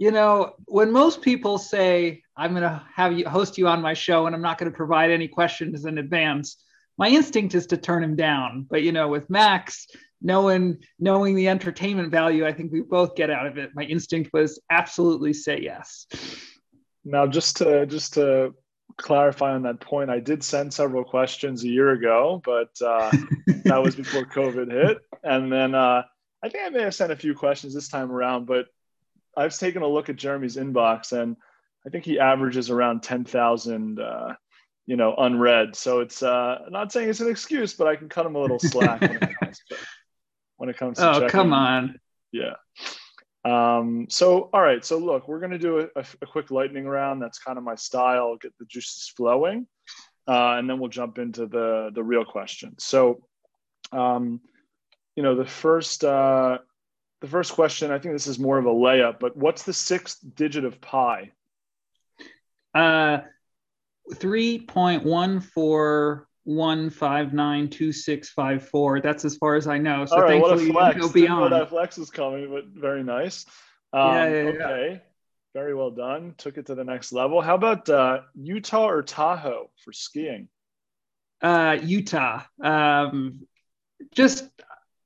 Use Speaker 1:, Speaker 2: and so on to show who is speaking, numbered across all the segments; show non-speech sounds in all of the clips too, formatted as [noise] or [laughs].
Speaker 1: you know, when most people say, I'm going to have you host you on my show and I'm not going to provide any questions in advance, my instinct is to turn him down. But, you know, with Max, knowing knowing the entertainment value I think we both get out of it, my instinct was absolutely say yes.
Speaker 2: Now, just to just to clarify on that point, I did send several questions a year ago, but uh, [laughs] that was before COVID hit, and then uh, I think I may have sent a few questions this time around, but I've taken a look at Jeremy's inbox, and I think he averages around ten thousand, uh, you know, unread. So it's uh, not saying it's an excuse, but I can cut him a little [laughs] slack when it comes to when it comes to.
Speaker 1: Oh, checking. come on!
Speaker 2: Yeah. Um, so, all right. So, look, we're going to do a, a, quick lightning round. That's kind of my style. Get the juices flowing, uh, and then we'll jump into the the real question. So, um, you know, the first uh, the first question, I think this is more of a layup, but what's the sixth digit of pi?
Speaker 1: Uh, 3.14159264. That's as far as I know. So
Speaker 2: All right,
Speaker 1: thankfully
Speaker 2: what a flex.
Speaker 1: you go beyond.
Speaker 2: that flex is coming, but very nice. Um, yeah, yeah, yeah, okay. Very well done. Took it to the next level. How about uh, Utah or Tahoe for skiing?
Speaker 1: Uh, Utah. Um, just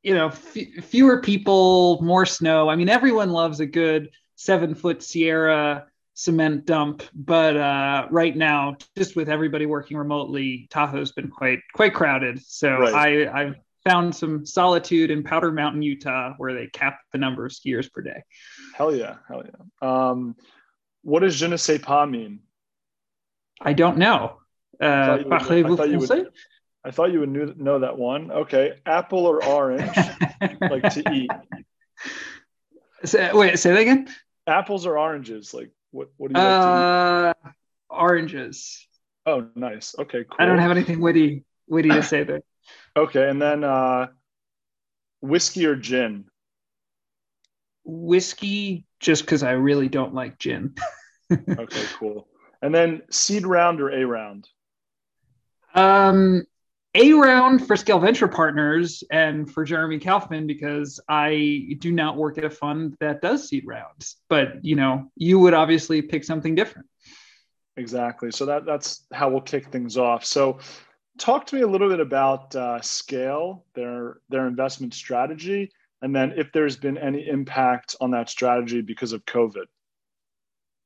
Speaker 1: you know, f- fewer people, more snow. I mean, everyone loves a good seven foot Sierra cement dump, but uh, right now, just with everybody working remotely, Tahoe's been quite quite crowded. So right. I I've found some solitude in Powder Mountain, Utah, where they cap the number of skiers per day.
Speaker 2: Hell yeah, hell yeah. Um, what does je ne sais pas mean?
Speaker 1: I don't know. Uh,
Speaker 2: I thought you would knew, know that one. Okay, apple or orange, [laughs] like to eat.
Speaker 1: Say, wait, say that again.
Speaker 2: Apples or oranges? Like what? What do you
Speaker 1: like to eat? uh, Oranges.
Speaker 2: Oh, nice. Okay, cool.
Speaker 1: I don't have anything witty witty to say there. [laughs]
Speaker 2: okay, and then uh, whiskey or gin?
Speaker 1: Whiskey, just because I really don't like gin. [laughs]
Speaker 2: okay, cool. And then seed round or a round?
Speaker 1: Um, a round for Scale Venture Partners and for Jeremy Kaufmann because I do not work at a fund that does seed rounds. But you know, you would obviously pick something different.
Speaker 2: Exactly. So that that's how we'll kick things off. So, talk to me a little bit about uh, Scale, their their investment strategy, and then if there's been any impact on that strategy because of COVID.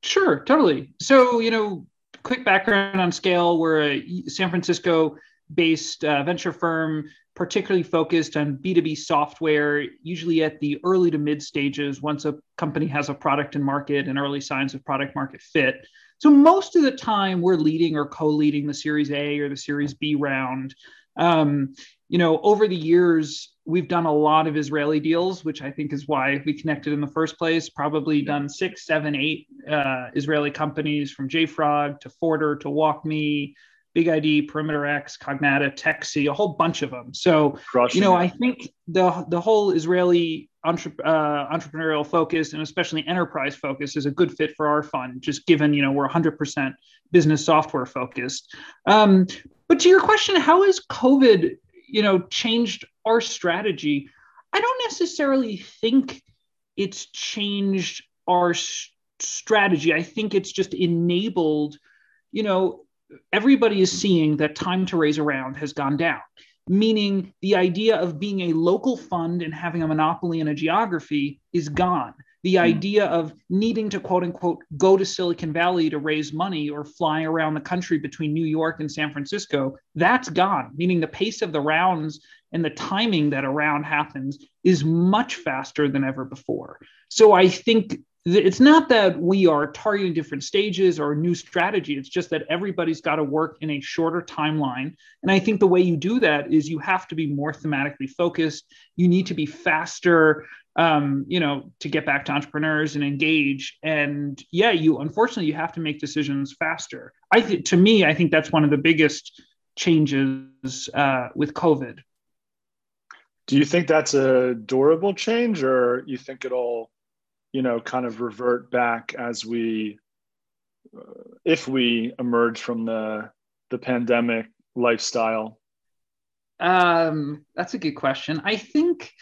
Speaker 1: Sure, totally. So you know, quick background on Scale. We're a San Francisco based uh, venture firm, particularly focused on B2B software, usually at the early to mid stages once a company has a product in market and early signs of product market fit. So, most of the time, we're leading or co leading the Series A or the Series B round. Um, you know, over the years, we've done a lot of Israeli deals, which I think is why we connected in the first place. Probably done six, seven, eight uh, Israeli companies from JFrog to Forter to WalkMe BigID, Perimeter X, Cognata, Texi, a whole bunch of them. So, Crushing you know, it. I think the the whole Israeli entre- uh, entrepreneurial focus and especially enterprise focus is a good fit for our fund, just given you know we're 100% business software focused. Um, but to your question, how has COVID you know changed our strategy? I don't necessarily think it's changed our strategy. I think it's just enabled, you know, everybody is seeing that time to raise a round has gone down, meaning the idea of being a local fund and having a monopoly in a geography is gone. The mm. idea of needing to quote unquote go to Silicon Valley to raise money or fly around the country between New York and San Francisco, that's gone, meaning the pace of the rounds and the timing that a round happens is much faster than ever before. So I think it's not that we are targeting different stages or a new strategy. It's just that everybody's got to work in a shorter timeline. And I think the way you do that is you have to be more thematically focused. You need to be faster, um, you know, to get back to entrepreneurs and engage. And yeah, you unfortunately you have to make decisions faster. I think to me, I think that's one of the biggest changes uh, with COVID.
Speaker 2: Do you think that's a durable change, or you think it'll you know, kind of revert back as we, uh, if we emerge from the the pandemic lifestyle?
Speaker 1: Um, that's a good question. I think,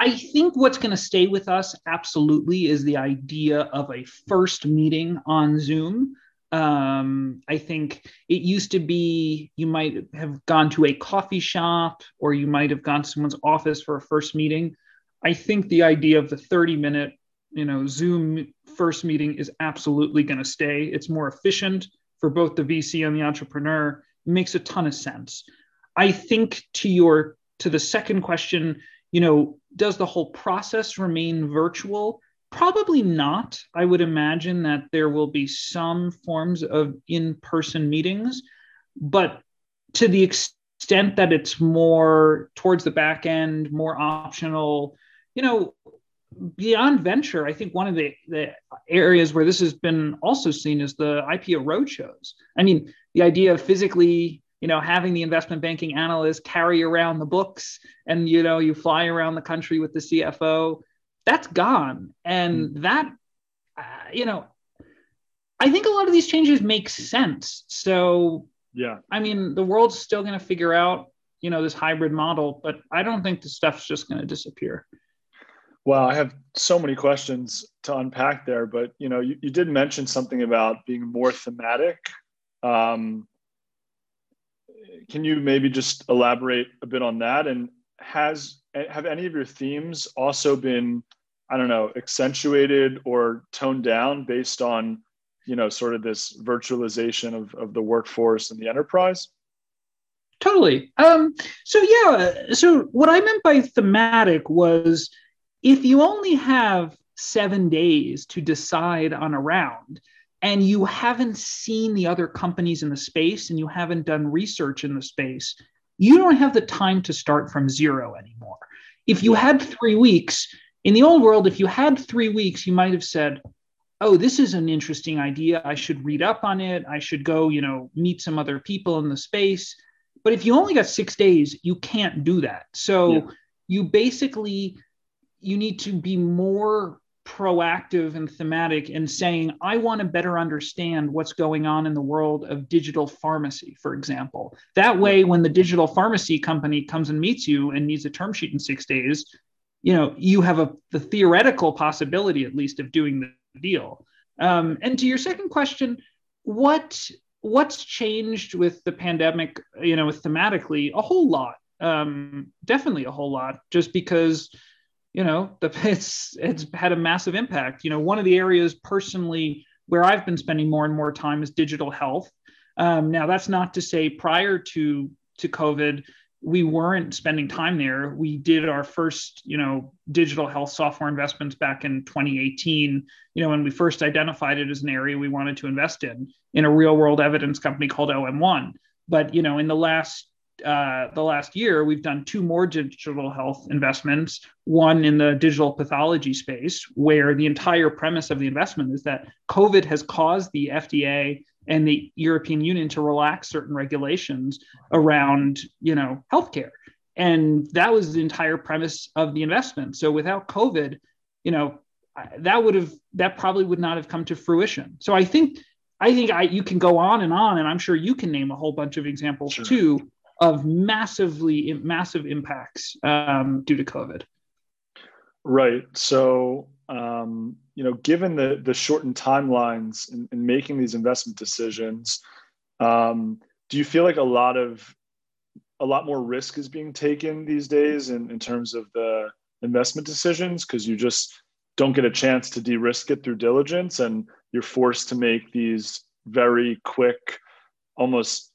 Speaker 1: I think what's going to stay with us absolutely is the idea of a first meeting on Zoom. Um, I think it used to be you might have gone to a coffee shop or you might have gone to someone's office for a first meeting. I think the idea of the 30 minute, you know, Zoom first meeting is absolutely going to stay. It's more efficient for both the VC and the entrepreneur. It makes a ton of sense. I think to your to the second question, you know, does the whole process remain virtual? Probably not. I would imagine that there will be some forms of in-person meetings, but to the extent that it's more towards the back end, more optional, you know, beyond venture, I think one of the, the areas where this has been also seen is the IPO roadshows. I mean, the idea of physically, you know, having the investment banking analyst carry around the books and, you know, you fly around the country with the CFO, that's gone. And mm-hmm. that, uh, you know, I think a lot of these changes make sense. So,
Speaker 2: yeah,
Speaker 1: I mean, the world's still going to figure out, you know, this hybrid model, but I don't think the stuff's just going to disappear.
Speaker 2: Well, I have so many questions to unpack there, but you know, you, you did mention something about being more thematic. Um, can you maybe just elaborate a bit on that? And has have any of your themes also been, I don't know, accentuated or toned down based on, you know, sort of this virtualization of, of the workforce and the enterprise?
Speaker 1: Totally. Um, so yeah, so what I meant by thematic was if you only have seven days to decide on a round and you haven't seen the other companies in the space and you haven't done research in the space, you don't have the time to start from zero anymore. If you had three weeks, in the old world, if you had three weeks, you might have said, oh this is an interesting idea. I should read up on it. I should go you know meet some other people in the space. But if you only got six days you can't do that. So yeah. you basically you need to be more proactive and thematic in saying, I want to better understand what's going on in the world of digital pharmacy, for example. That way, when the digital pharmacy company comes and meets you and needs a term sheet in six days, you know, you have a the theoretical possibility, at least, of doing the deal. Um, and to your second question, what what's changed with the pandemic, you know, thematically? A whole lot. Um, definitely a whole lot, just because you know, the, [laughs] it's it's had a massive impact. You know, one of the areas personally where I've been spending more and more time is digital health. Um, now, that's not to say prior to to COVID, we weren't spending time there. We did our first, you know, digital health software investments back in 2018. You know, when we first identified it as an area we wanted to invest in, in a real world evidence company called OM1. But you know, in the last uh, the last year, we've done two more digital health investments. One in the digital pathology space, where the entire premise of the investment is that COVID has caused the FDA and the European Union to relax certain regulations around, you know, healthcare, and that was the entire premise of the investment. So without COVID, you know, that would have that probably would not have come to fruition. So I think I think I, you can go on and on, and I'm sure you can name a whole bunch of examples sure. too of massively massive impacts um, due to COVID.
Speaker 2: Right. So, um, you know, given the the shortened timelines in, in making these investment decisions, um, do you feel like a lot of a lot more risk is being taken these days in, in terms of the investment decisions because you just don't get a chance to de-risk it through diligence and you're forced to make these very quick almost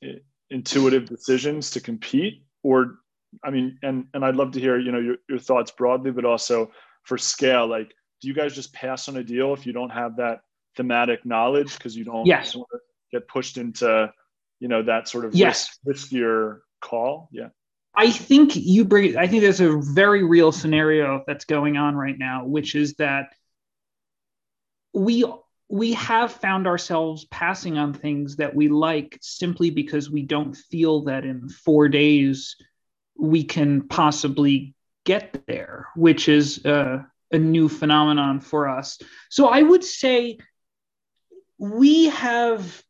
Speaker 2: intuitive decisions to compete or i mean and and i'd love to hear you know your, your thoughts broadly but also for scale like do you guys just pass on a deal if you don't have that thematic knowledge because you don't
Speaker 1: yes.
Speaker 2: get pushed into you know that sort of
Speaker 1: yes.
Speaker 2: risk, riskier call yeah
Speaker 1: I think you bring. I think there's a very real scenario that's going on right now, which is that we we have found ourselves passing on things that we like simply because we don't feel that in four days we can possibly get there, which is a new phenomenon for us. So I would say we have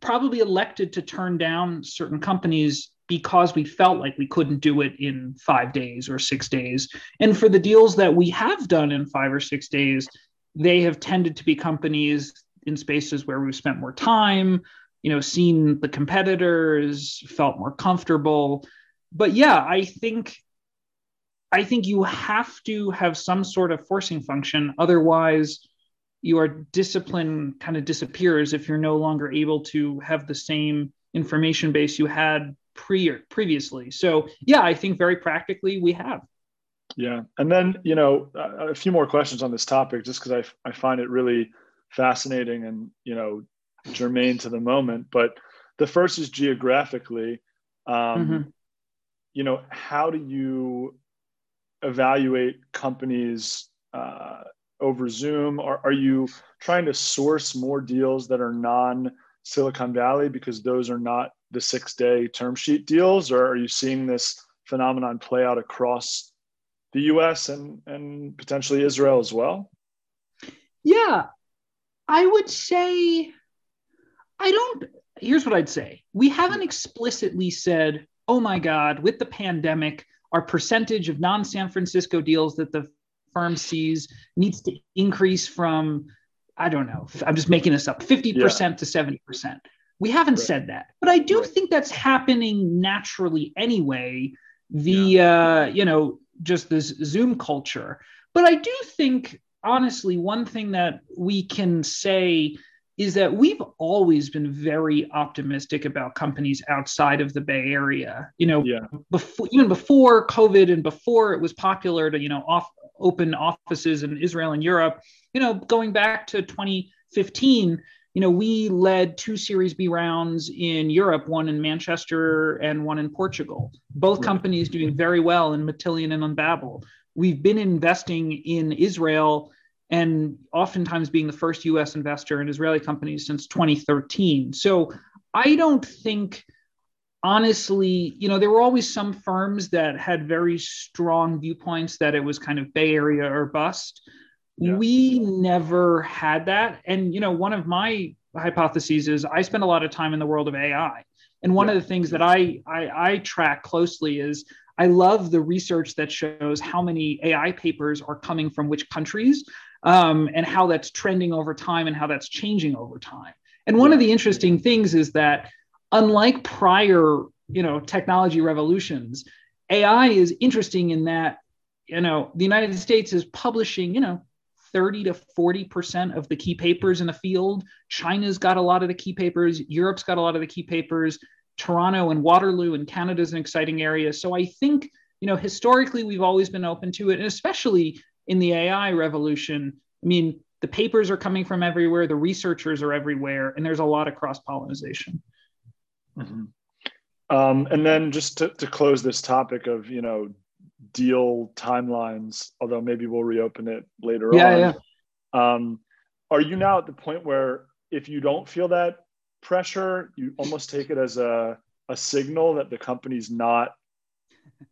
Speaker 1: probably elected to turn down certain companies because we felt like we couldn't do it in five days or six days. And for the deals that we have done in five or six days, they have tended to be companies in spaces where we've spent more time, you know, seen the competitors, felt more comfortable. But yeah, I think I think you have to have some sort of forcing function. Otherwise, your discipline kind of disappears if you're no longer able to have the same information base you had pre previously. So yeah, I think very practically we have.
Speaker 2: Yeah, and then you know a few more questions on this topic, just because I I find it really fascinating and you know germane to the moment. But the first is geographically. Um, mm-hmm. You know, how do you evaluate companies uh, over Zoom? Or are you trying to source more deals that are non Silicon Valley because those are not the six day term sheet deals? Or are you seeing this phenomenon play out across the US and, and potentially Israel as well?
Speaker 1: Yeah, I would say, I don't, here's what I'd say. We haven't explicitly said, oh my God, with the pandemic, our percentage of non San Francisco deals that the firm sees needs to increase from, I don't know, I'm just making this up, 50% yeah. to 70%. We haven't right. said that, but I do right. think that's happening naturally anyway The, yeah. Uh, you know, just this Zoom culture. But I do think, honestly, one thing that we can say is that we've always been very optimistic about companies outside of the Bay Area. You know, yeah. before even before COVID and before it was popular to you know off, open offices in Israel and Europe. You know, going back to 2015, you know, we led two Series B rounds in Europe, one in Manchester and one in Portugal. Both companies doing very well in Matillion and Unbabel. We've been investing in Israel and oftentimes being the first US investor in Israeli companies since 2013. So I don't think, honestly, you know, there were always some firms that had very strong viewpoints that it was kind of Bay Area or bust. Yeah. We never had that. And, you know, one of my hypotheses is I spend a lot of time in the world of AI. And one yeah. of the things that I, I, I track closely is I love the research that shows how many AI papers are coming from which countries um, and how that's trending over time and how that's changing over time. And one of the interesting things is that unlike prior, you know, technology revolutions, AI is interesting in that, you know, the United States is publishing, you know, 30 to 40% of the key papers in the field. China's got a lot of the key papers. Europe's got a lot of the key papers. Toronto and Waterloo and Canada is an exciting area. So I think, you know, historically we've always been open to it, and especially in the AI revolution, I mean, the papers are coming from everywhere, the researchers are everywhere, and there's a lot of cross pollination.
Speaker 2: Mm-hmm. Um, and then just to, to close this topic of, you know, deal timelines, although maybe we'll reopen it later
Speaker 1: yeah,
Speaker 2: on.
Speaker 1: Yeah.
Speaker 2: Um, are you now at the point where if you don't feel that pressure, you almost take it as a, a signal that the company's not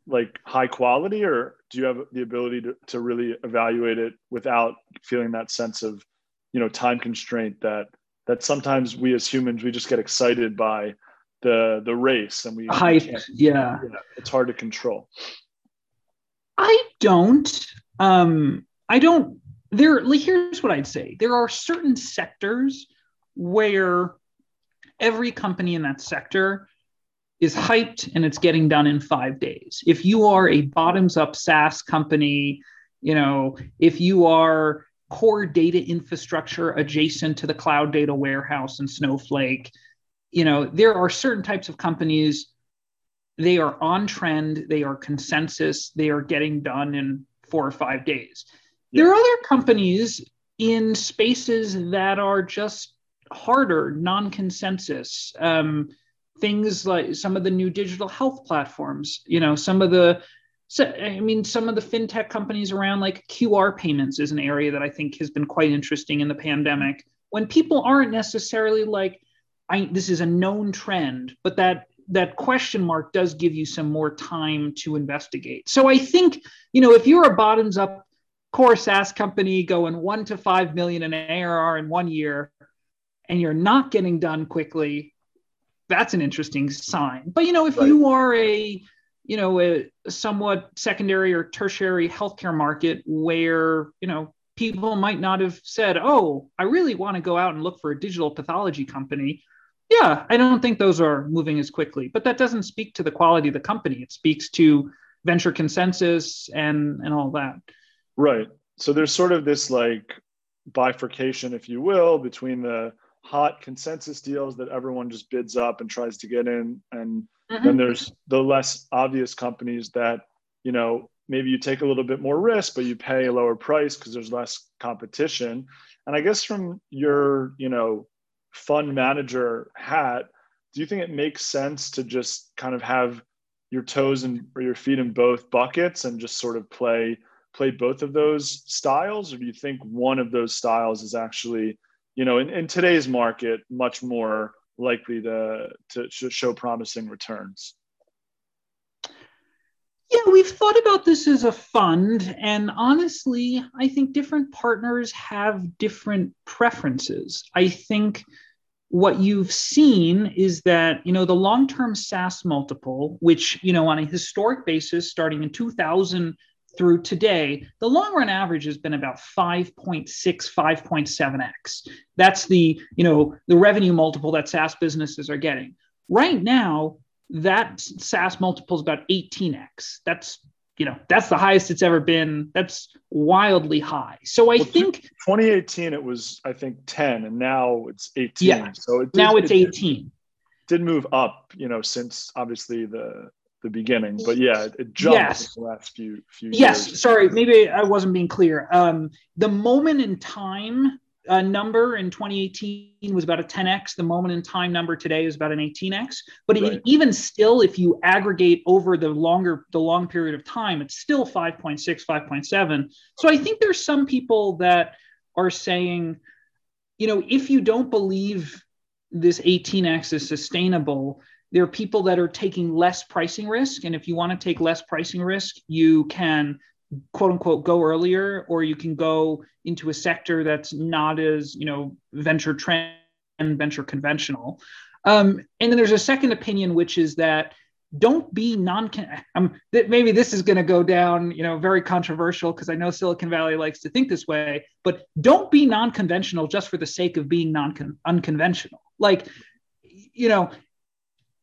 Speaker 2: like high quality or do you have the ability to, to really evaluate it without feeling that sense of you know time constraint that that sometimes we as humans we just get excited by the the race and we
Speaker 1: hype yeah. yeah
Speaker 2: it's hard to control
Speaker 1: i don't um i don't there here's what i'd say there are certain sectors where every company in that sector is hyped and it's getting done in five days. If you are a bottoms up SaaS company, you know, if you are core data infrastructure adjacent to the cloud data warehouse and Snowflake, you know, there are certain types of companies, they are on trend, they are consensus, they are getting done in four or five days. Yeah. There are other companies in spaces that are just harder, non consensus. Um, things like some of the new digital health platforms, you know, some of the so, I mean, some of the fintech companies around like QR payments is an area that I think has been quite interesting in the pandemic. When people aren't necessarily like, I, this is a known trend, but that that question mark does give you some more time to investigate. So I think, you know, if you're a bottoms up core SaaS company going one to five million in ARR in one year, and you're not getting done quickly, that's an interesting sign. But you know, if right. you are a you know a somewhat secondary or tertiary healthcare market where you know people might not have said, "Oh, I really want to go out and look for a digital pathology company." Yeah, I don't think those are moving as quickly, but that doesn't speak to the quality of the company. It speaks to venture consensus and and all that.
Speaker 2: Right. So there's sort of this like bifurcation, if you will, between the hot consensus deals that everyone just bids up and tries to get in and mm-hmm. then there's the less obvious companies that you know maybe you take a little bit more risk but you pay a lower price because there's less competition and i guess from your you know fund manager hat do you think it makes sense to just kind of have your toes and or your feet in both buckets and just sort of play play both of those styles or do you think one of those styles is actually you know in, in today's market much more likely to to show promising returns
Speaker 1: yeah, we've thought about this as a fund, and honestly, I think different partners have different preferences. I think what you've seen is that you know the long-term SaaS multiple, which you know on a historic basis, starting in 2000 through today, the long run average has been about 5.6, 5.7x. That's the, you know, the revenue multiple that SaaS businesses are getting. Right now, that SaaS multiple is about 18x. That's, you know, that's the highest it's ever been. That's wildly high. So I well, think
Speaker 2: 2018 it was I think 10 and now it's 18.
Speaker 1: Yeah.
Speaker 2: So
Speaker 1: it did, now it's 18.
Speaker 2: It did move up, you know, since obviously the the beginning. But yeah, it jumped yes. the last few few
Speaker 1: yes.
Speaker 2: years.
Speaker 1: sorry, maybe I wasn't being clear. Um, the moment in time uh, number in 2018 was about a 10x. The moment in time number today is about an 18x. But right. it, even still, if you aggregate over the longer the long period of time, it's still 5.6, 5.7. So I think there's some people that are saying, you know, if you don't believe this 18x is sustainable, there are people that are taking less pricing risk. And if you want to take less pricing risk, you can quote unquote go earlier, or you can go into a sector that's not as, you know, venture trend venture conventional. Um, and then there's a second opinion, which is that don't be non um, that maybe this is going to go down you know very controversial because i know silicon valley likes to think this way but don't be non-conventional just for the sake of being non unconventional like you know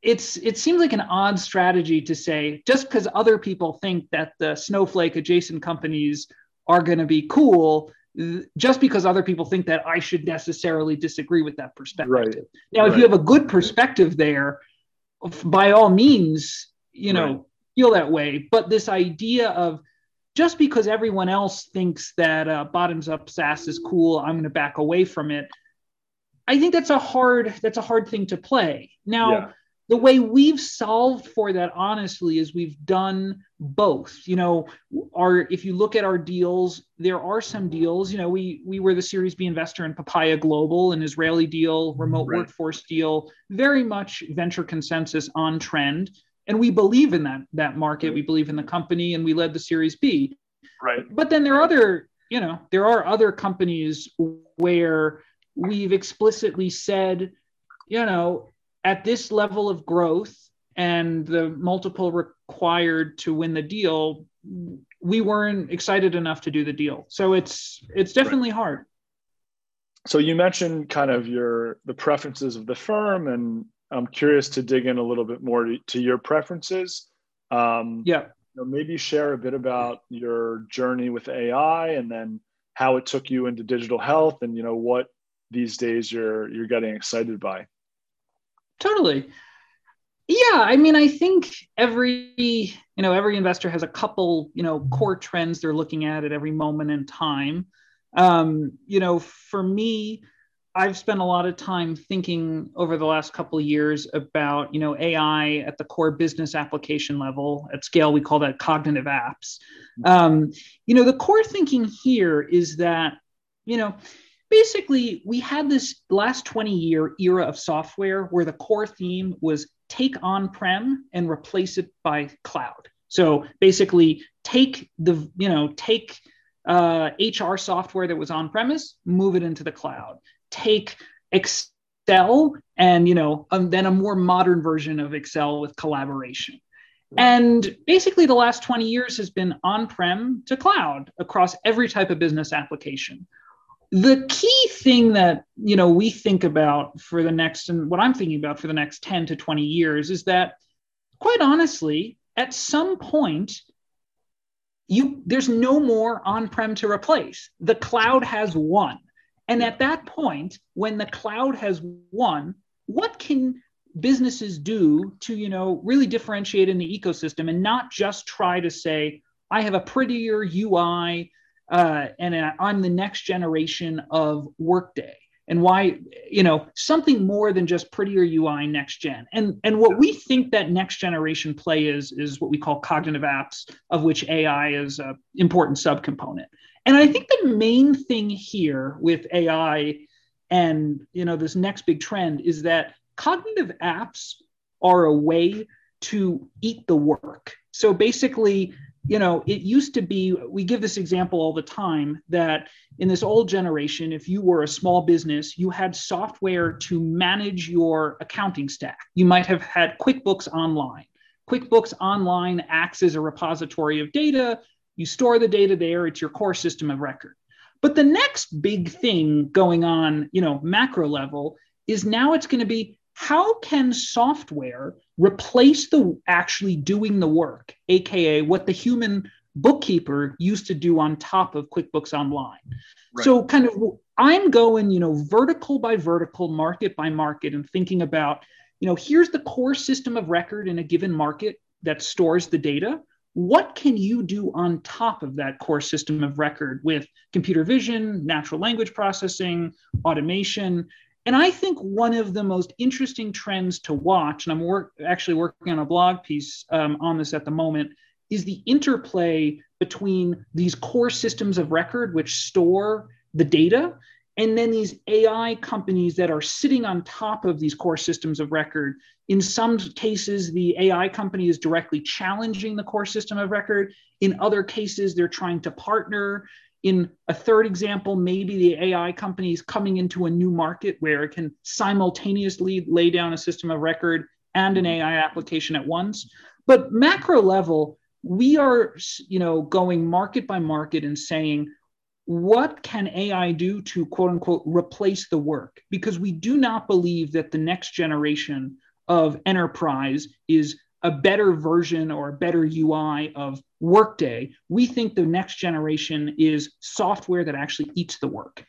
Speaker 1: it's it seems like an odd strategy to say just because other people think that the snowflake adjacent companies are going to be cool just because other people think that i should necessarily disagree with that perspective right. now right. if you have a good perspective there by all means you know right. feel that way but this idea of just because everyone else thinks that uh, bottoms up SaaS is cool, I'm going to back away from it. I think that's a hard that's a hard thing to play. Now, yeah the way we've solved for that honestly is we've done both. You know our if you look at our deals there are some deals you know we we were the series b investor in papaya global an israeli deal remote right. workforce deal very much venture consensus on trend. And we believe in that that market. We believe in the company and we led the series b.
Speaker 2: Right.
Speaker 1: But then there are other you know there are other companies where we've explicitly said you know at this level of growth and the multiple required to win the deal, we weren't excited enough to do the deal. So it's it's definitely right. hard.
Speaker 2: So you mentioned kind of your the preferences of the firm, and I'm curious to dig in a little bit more to, to your preferences.
Speaker 1: Um, yeah.
Speaker 2: You know, maybe share a bit about your journey with AI, and then how it took you into digital health, and you know what these days you're you're getting excited by.
Speaker 1: Totally. Yeah, I mean, I think every you know every investor has a couple you know core trends they're looking at at every moment in time. Um, you know, for me, I've spent a lot of time thinking over the last couple of years about you know AI at the core business application level at scale. We call that cognitive apps. Um, you know, the core thinking here is that you know basically we had this last 20 year era of software where the core theme was take on prem and replace it by cloud so basically take the you know take uh, hr software that was on premise move it into the cloud take Excel and you know um, then a more modern version of Excel with collaboration. And basically, the last 20 years has been on prem to cloud across every type of business application. The key thing that you know we think about for the next, and what I'm thinking about for the next 10 to 20 years is that, quite honestly, at some point, you there's no more on-prem to replace. The cloud has won. And at that point, when the cloud has won, what can businesses do to you know really differentiate in the ecosystem and not just try to say i have a prettier ui uh, and i'm the next generation of workday. And why you know something more than just prettier ui next gen. And and what we think that next generation play is is what we call cognitive apps of which ai is an important subcomponent. And i think the main thing here with ai and you know this next big trend is that cognitive apps are a way to eat the work. So basically, you know, it used to be, we give this example all the time that in this old generation, if you were a small business, you had software to manage your accounting stack. You might have had QuickBooks Online. QuickBooks Online acts as a repository of data. You store the data there, it's your core system of record. But the next big thing going on, you know, macro level is now it's going to be how can software replace the actually doing the work, aka what the human bookkeeper used to do on top of QuickBooks Online? Right. So, kind of, I'm going, you know, vertical by vertical, market by market, and thinking about, you know, here's the core system of record in a given market that stores the data. What can you do on top of that core system of record with computer vision, natural language processing, automation? And I think one of the most interesting trends to watch, and I'm work, actually working on a blog piece um, on this at the moment, is the interplay between these core systems of record, which store the data, and then these AI companies that are sitting on top of these core systems of record. In some cases, the AI company is directly challenging the core system of record. In other cases, they're trying to partner in a third example, maybe the AI company is coming into a new market where it can simultaneously lay down a system of record and an mm-hmm. AI application at once. But macro level, we are, you know, going market by market and saying, what can AI do to quote unquote replace the work? Because we do not believe that the next generation of enterprise is a better version or a better UI of Workday. We think the next generation is software that actually eats the work.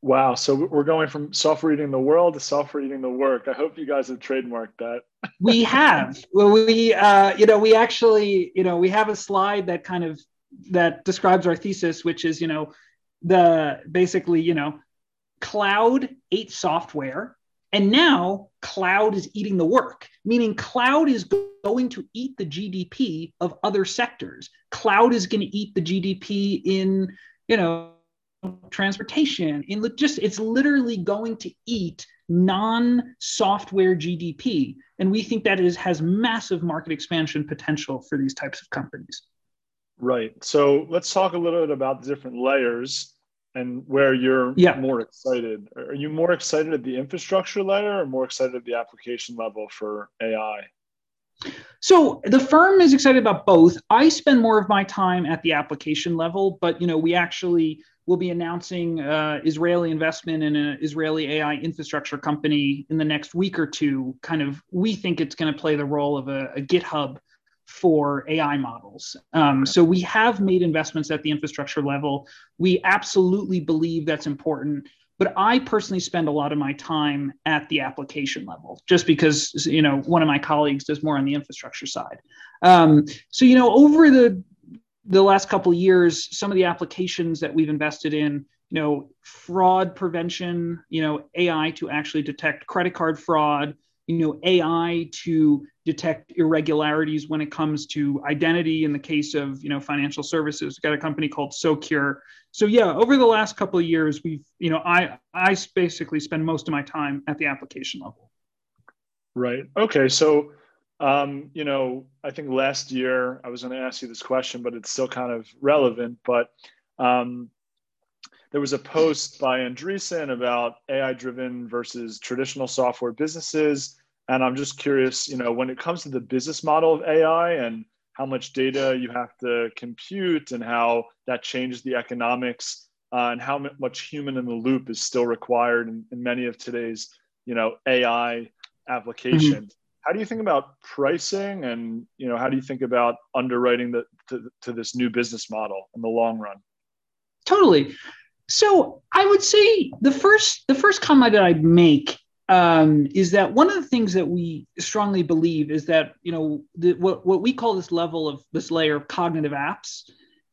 Speaker 2: Wow. So we're going from software eating the world to software eating the work. I hope you guys have trademarked that.
Speaker 1: we have. [laughs] Well, we, uh, you know, we actually, you know, we have a slide that kind of that describes our thesis, which is, you know, the basically, you know, cloud ate software and now cloud is eating the work, meaning cloud is going to eat the GDP of other sectors. Cloud is going to eat the GDP in, you know, transportation, in just it's literally going to eat non-software GDP. And we think that is has massive market expansion potential for these types of companies.
Speaker 2: Right. So let's talk a little bit about the different layers and where you're yeah. more excited. Are you more excited at the infrastructure layer or more excited at the application level for AI?
Speaker 1: So the firm is excited about both. I spend more of my time at the application level, but you know we actually will be announcing uh, Israeli investment in an Israeli AI infrastructure company in the next week or two. Kind of, we think it's going to play the role of a, a GitHub for AI models. Um, so we have made investments at the infrastructure level. We absolutely believe that's important. But I personally spend a lot of my time at the application level, just because you know one of my colleagues does more on the infrastructure side. Um, so you know over the the last couple years, some of the applications that we've invested in, you know, fraud prevention, you know, AI to actually detect credit card fraud, you know, AI to detect irregularities when it comes to identity in the case of, you know, financial services. We've got a company called Socure. So yeah, over the last couple of years, we've, you know, I I basically spend most of my time at the application level.
Speaker 2: Right. Okay. So um, you know, I think last year I was going to ask you this question, but it's still kind of relevant. But um, there was a post by Andreessen about AI driven versus traditional software businesses. And I'm just curious, you know, when it comes to the business model of AI and how much data you have to compute and how that changes the economics uh, and how much human in the loop is still required in, in many of today's, you know, AI applications. Mm-hmm. How do you think about pricing and, you know, how do you think about underwriting the, to, to this new business model in the long run?
Speaker 1: Totally. So I would say the first the first comment that I'd make um, is that one of the things that we strongly believe is that you know the, what what we call this level of this layer of cognitive apps,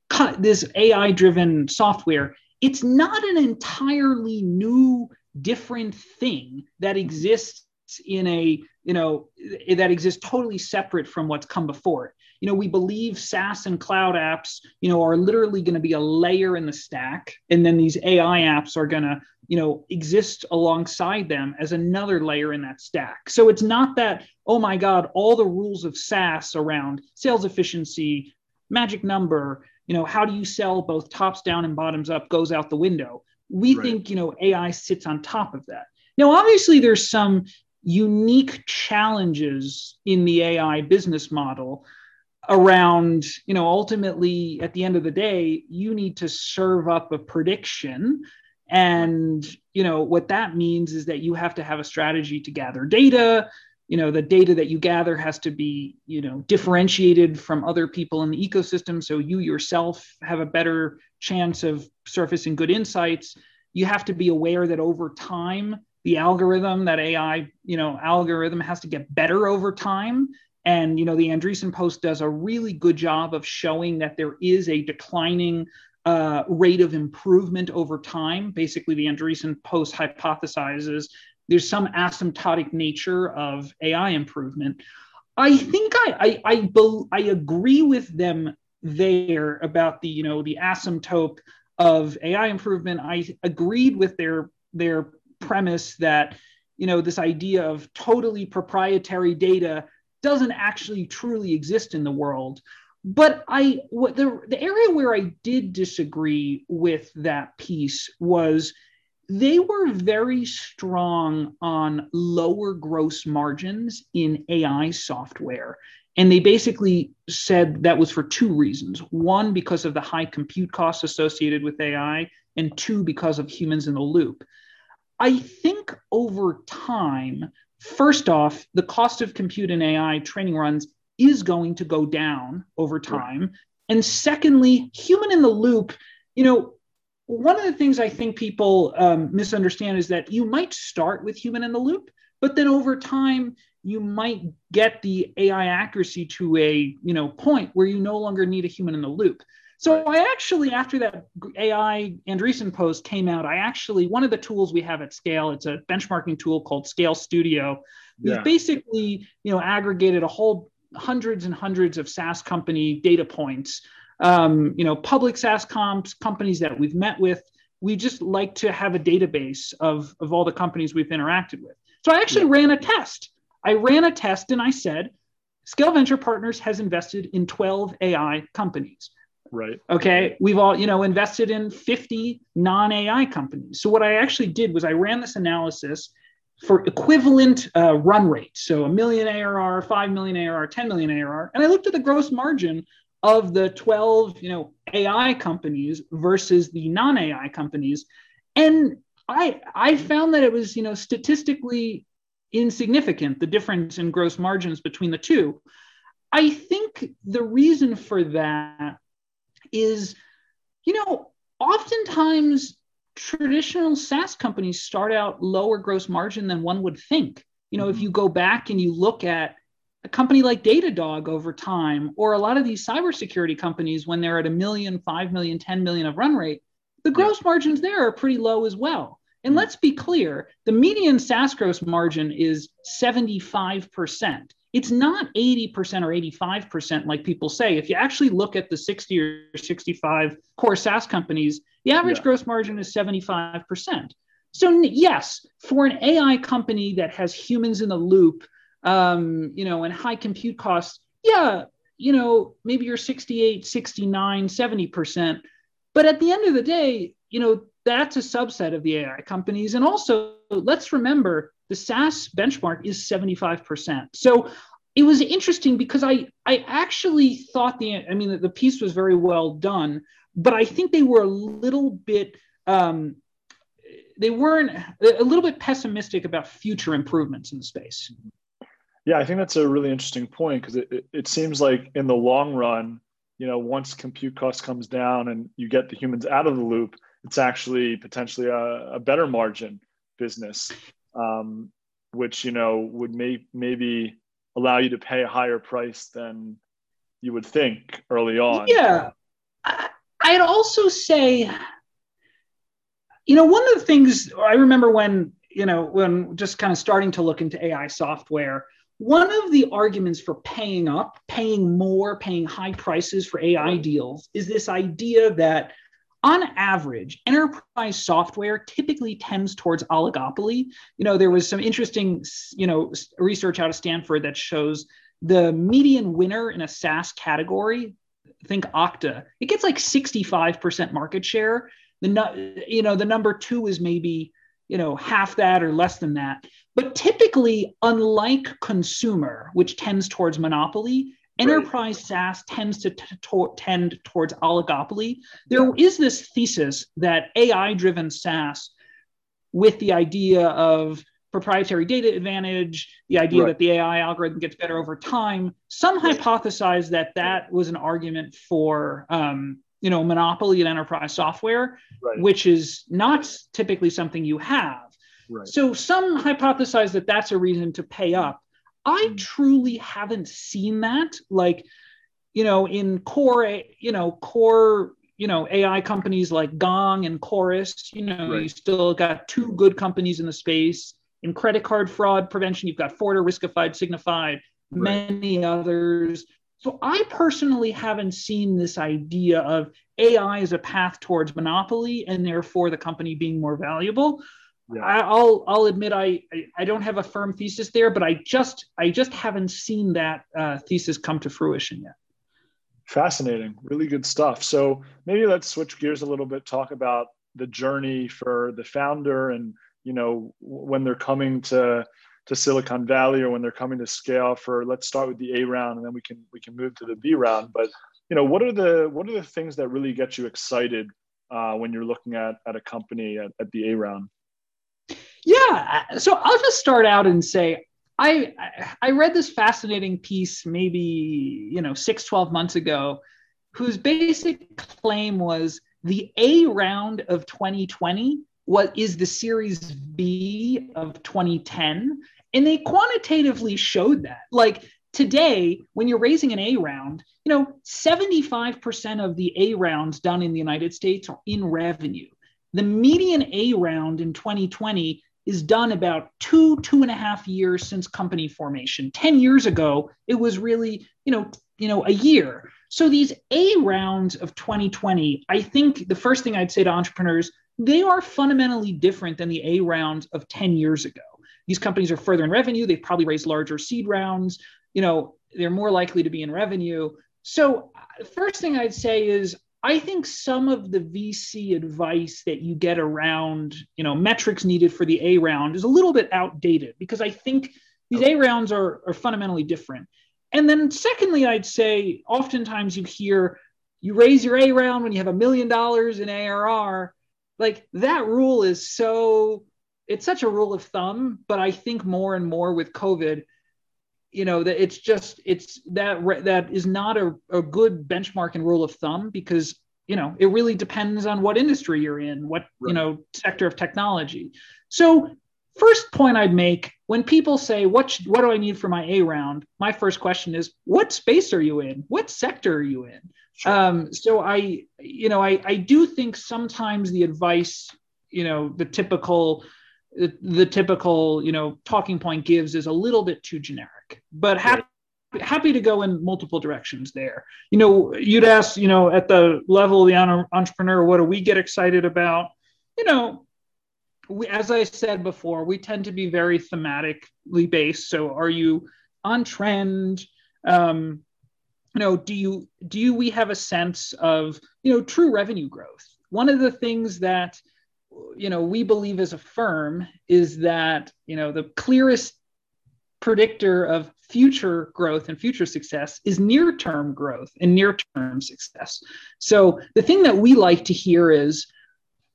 Speaker 1: co- this AI driven software. It's not an entirely new, different thing that exists in a you know that exists totally separate from what's come before it you know we believe saas and cloud apps you know are literally going to be a layer in the stack and then these ai apps are going to you know exist alongside them as another layer in that stack. So it's not that oh my god all the rules of saas around sales efficiency magic number you know how do you sell both tops down and bottoms up goes out the window. We right. think you know ai sits on top of that. Now obviously there's some unique challenges in the ai business model around you know ultimately at the end of the day you need to serve up a prediction. And you know what that means is that you have to have a strategy to gather data. You know the data that you gather has to be you know differentiated from other people in the ecosystem. So you yourself have a better chance of surfacing good insights. You have to be aware that over time the algorithm that ai you know algorithm has to get better over time and you know the andreessen post does a really good job of showing that there is a declining uh, rate of improvement over time. Basically, the Andreessen post hypothesizes there's some asymptotic nature of AI improvement. I think I I, I, I agree with them there about the you know the asymptote of AI improvement. I agreed with their their premise that you know this idea of totally proprietary data doesn't actually truly exist in the world but I what the the area where I did disagree with that piece was they were very strong on lower gross margins in AI software. And they basically said that was for two reasons. One, because of the high compute costs associated with AI, and two, because of humans in the loop. I think over time, first off, the cost of compute and AI training runs is going to go down over time. Right. And secondly, human in the loop, you know, one of the things I think people um, misunderstand is that you might start with human in the loop, but then over time, you might get the AI accuracy to a you know point where you no longer need a human in the loop. So I actually, after that AI Andreessen post came out, I actually one of the tools we have at Scale, it's a benchmarking tool called Scale Studio. Yeah. We've basically you know aggregated a whole hundreds and hundreds of SaaS company data points. Um, you know, public SaaS comps, companies that we've met with. We just like to have a database of, of all the companies we've interacted with. So I actually ran a test. I ran a test and I said, Scale Venture Partners has invested in 12 AI companies.
Speaker 2: Right.
Speaker 1: Okay. We've all, you know, invested in 50 non AI companies. So what I actually did was I ran this analysis for equivalent uh, run rate. So a million ARR, 5 million ARR, 10 million ARR. And I looked at the gross margin of the 12, you know, AI companies versus the non-AI companies. And I I found that it was, you know, statistically insignificant, the difference in gross margins between the two. I think the reason for that is, you know, oftentimes traditional SaaS companies start out lower gross margin than one would think. You know, mm-hmm. if you go back and you look at a company like Datadog over time, or a lot of these cybersecurity companies when they're at a million, five million, 10 million of run rate, the gross yeah. margins there are pretty low as well. And mm-hmm. let's be clear the median SaaS gross margin is 75% it's not 80% or 85% like people say. If you actually look at the 60 or 65 core SaaS companies, the average yeah. gross margin is 75%. So yes, for an AI company that has humans in the loop, um, you know, and high compute costs, yeah, you know, maybe you're 68, 69, 70%. But at the end of the day, you know, that's a subset of the AI companies. And also, let's remember the SaaS benchmark is 75%. So it was interesting because I, I actually thought the, I mean, the piece was very well done, but I think they were a little bit, um, they weren't a little bit pessimistic about future improvements in the space.
Speaker 2: Yeah, I think that's a really interesting point because it, it, it seems like in the long run, you know, once compute cost comes down and you get the humans out of the loop, it's actually potentially a, a better margin business, um, which you know would may, maybe allow you to pay a higher price than you would think early on.
Speaker 1: Yeah, I'd also say, you know, one of the things I remember when you know when just kind of starting to look into AI software. One of the arguments for paying up, paying more, paying high prices for AI deals is this idea that on average, enterprise software typically tends towards oligopoly. You know, there was some interesting, you know, research out of Stanford that shows the median winner in a SaaS category, think Okta, it gets like 65% market share. The you know, the number 2 is maybe, you know, half that or less than that. But typically, unlike consumer, which tends towards monopoly, Enterprise right. SaaS tends to, t- to tend towards oligopoly. There yeah. is this thesis that AI driven SaaS, with the idea of proprietary data advantage, the idea right. that the AI algorithm gets better over time, some right. hypothesize that that was an argument for um, you know monopoly in enterprise software, which is not typically something you have. So some hypothesize that that's a reason to pay up. I mm. truly haven't seen that. Like, you know, in core, you know, core, you know, AI companies like Gong and Chorus, you know, right. you still got two good companies in the space. In credit card fraud prevention, you've got Forter, Riskified, Signifyd, right. many others. So I personally haven't seen this idea of AI as a path towards monopoly and therefore the company being more valuable yeah. I, will I'll admit I, I don't have a firm thesis there, but I just I just haven't seen that uh, thesis come to fruition yet.
Speaker 2: Fascinating, really good stuff. So maybe let's switch gears a little bit. Talk about the journey for the founder, and you know when they're coming to to Silicon Valley or when they're coming to scale. For let's start with the A round, and then we can we can move to the B round. But you know what are the what are the things that really get you excited uh, when you're looking at at a company at, at the A round?
Speaker 1: Yeah. So I'll just start out and say I I read this fascinating piece maybe, you know, six, 12 months ago, whose basic claim was the A round of 2020 what is the series B of 2010. And they quantitatively showed that. Like today, when you're raising an A round, you know, 75% of the A rounds done in the United States are in revenue. The median A round in 2020 is done about two two and a half years since company formation. 10 years ago it was really you know you know a year. So these a rounds of 2020 i think the first thing i'd say to entrepreneurs they are fundamentally different than the a rounds of 10 years ago. These companies are further in revenue. They've probably raised larger seed rounds. You know they're more likely to be in revenue. So uh, first thing i'd say is I think some of the VC advice that you get around, you know, metrics needed for the A round is a little bit outdated because I think these A rounds are, are fundamentally different. And then secondly, I'd say oftentimes you hear you raise your A round when you have a million dollars in ARR. Like that rule is so it's such a rule of thumb, but I think more and more with COVID, you know that it's just it's that that is not a, a good benchmark and rule of thumb because you know it really depends on what industry you're in what right. you know sector of technology so first point i'd make when people say what what do i need for my a round my first question is what space are you in what sector are you in sure. um, so i you know I, I do think sometimes the advice you know the typical the, the typical you know talking point gives is a little bit too generic but happy happy to go in multiple directions there. You know, you'd ask, you know, at the level of the entrepreneur, what do we get excited about? You know, we, as I said before, we tend to be very thematically based. So, are you on trend? Um, you know, do you do you, we have a sense of you know true revenue growth? One of the things that you know we believe as a firm is that you know the clearest predictor of future growth and future success is near term growth and near term success. So, the thing that we like to hear is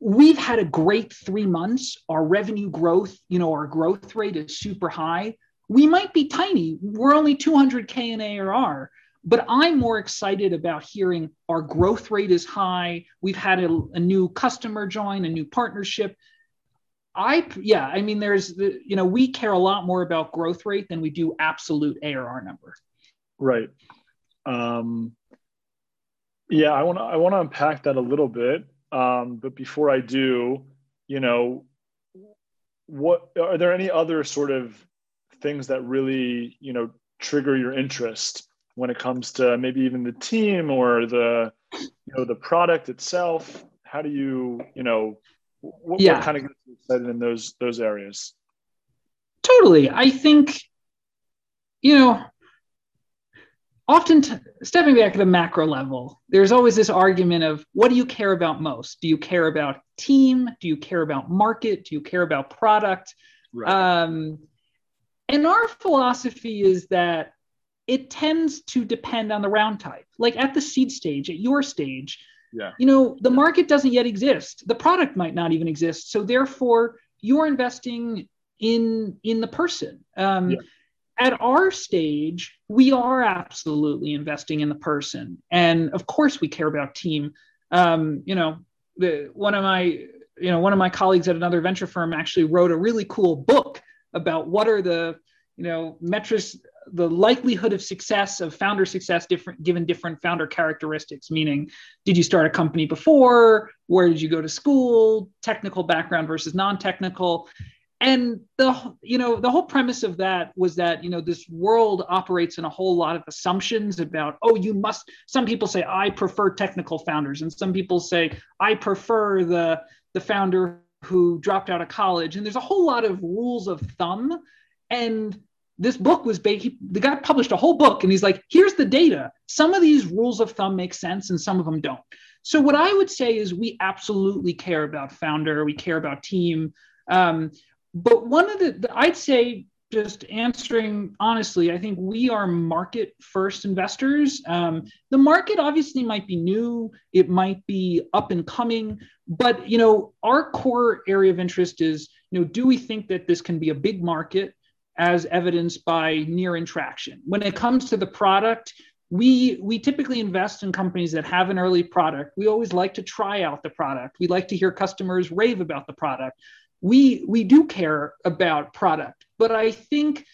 Speaker 1: we've had a great three months. Our revenue growth, you know, our growth rate is super high. We might be tiny, we're only 200K in ARR. But I'm more excited about hearing our growth rate is high. We've had a, a new customer join, a new partnership I yeah, I mean, there's the you know we care a lot more about growth rate than we do absolute ARR number.
Speaker 2: Right. Um, yeah, I want to I want to unpack that a little bit. Um, but before I do, you know, what are there any other sort of things that really you know trigger your interest when it comes to maybe even the team or the you know the product itself? How do you you know what, yeah. what kind of gets you excited in those those areas?
Speaker 1: Totally. I think, you know, often t- stepping back at a macro level, there's always this argument of what do you care about most? Do you care about team? Do you care about market? Do you care about product? Right. Um, and our philosophy is that it tends to depend on the round type. Like at the seed stage, at your stage,
Speaker 2: yeah.
Speaker 1: You know, the market doesn't yet exist. The product might not even exist. So therefore, you're investing in in the person. Um, yeah. At our stage, we are absolutely investing in the person, and of course, we care about team. Um, you know, the, one of my you know one of my colleagues at another venture firm actually wrote a really cool book about what are the you know metrics the likelihood of success of founder success different given different founder characteristics meaning did you start a company before? Where did you go to school? Technical background versus non-technical. And the you know the whole premise of that was that you know this world operates in a whole lot of assumptions about oh you must some people say i prefer technical founders and some people say i prefer the the founder who dropped out of college. And there's a whole lot of rules of thumb. And this book was he, the guy published a whole book and he's like here's the data. Some of these rules of thumb make sense and some of them don't. So what i would say is we absolutely care about founder we care about team um, but one of the, the i'd say just answering honestly i think we are market first investors. Um, the market obviously might be new it might be up and coming but you know our core area of interest is you know do we think that this can be a big market as evidenced by near interaction. When it comes to the product, we we typically invest in companies that have an early product. We always like to try out the product. We like to hear customers rave about the product. We we do care about product, but I think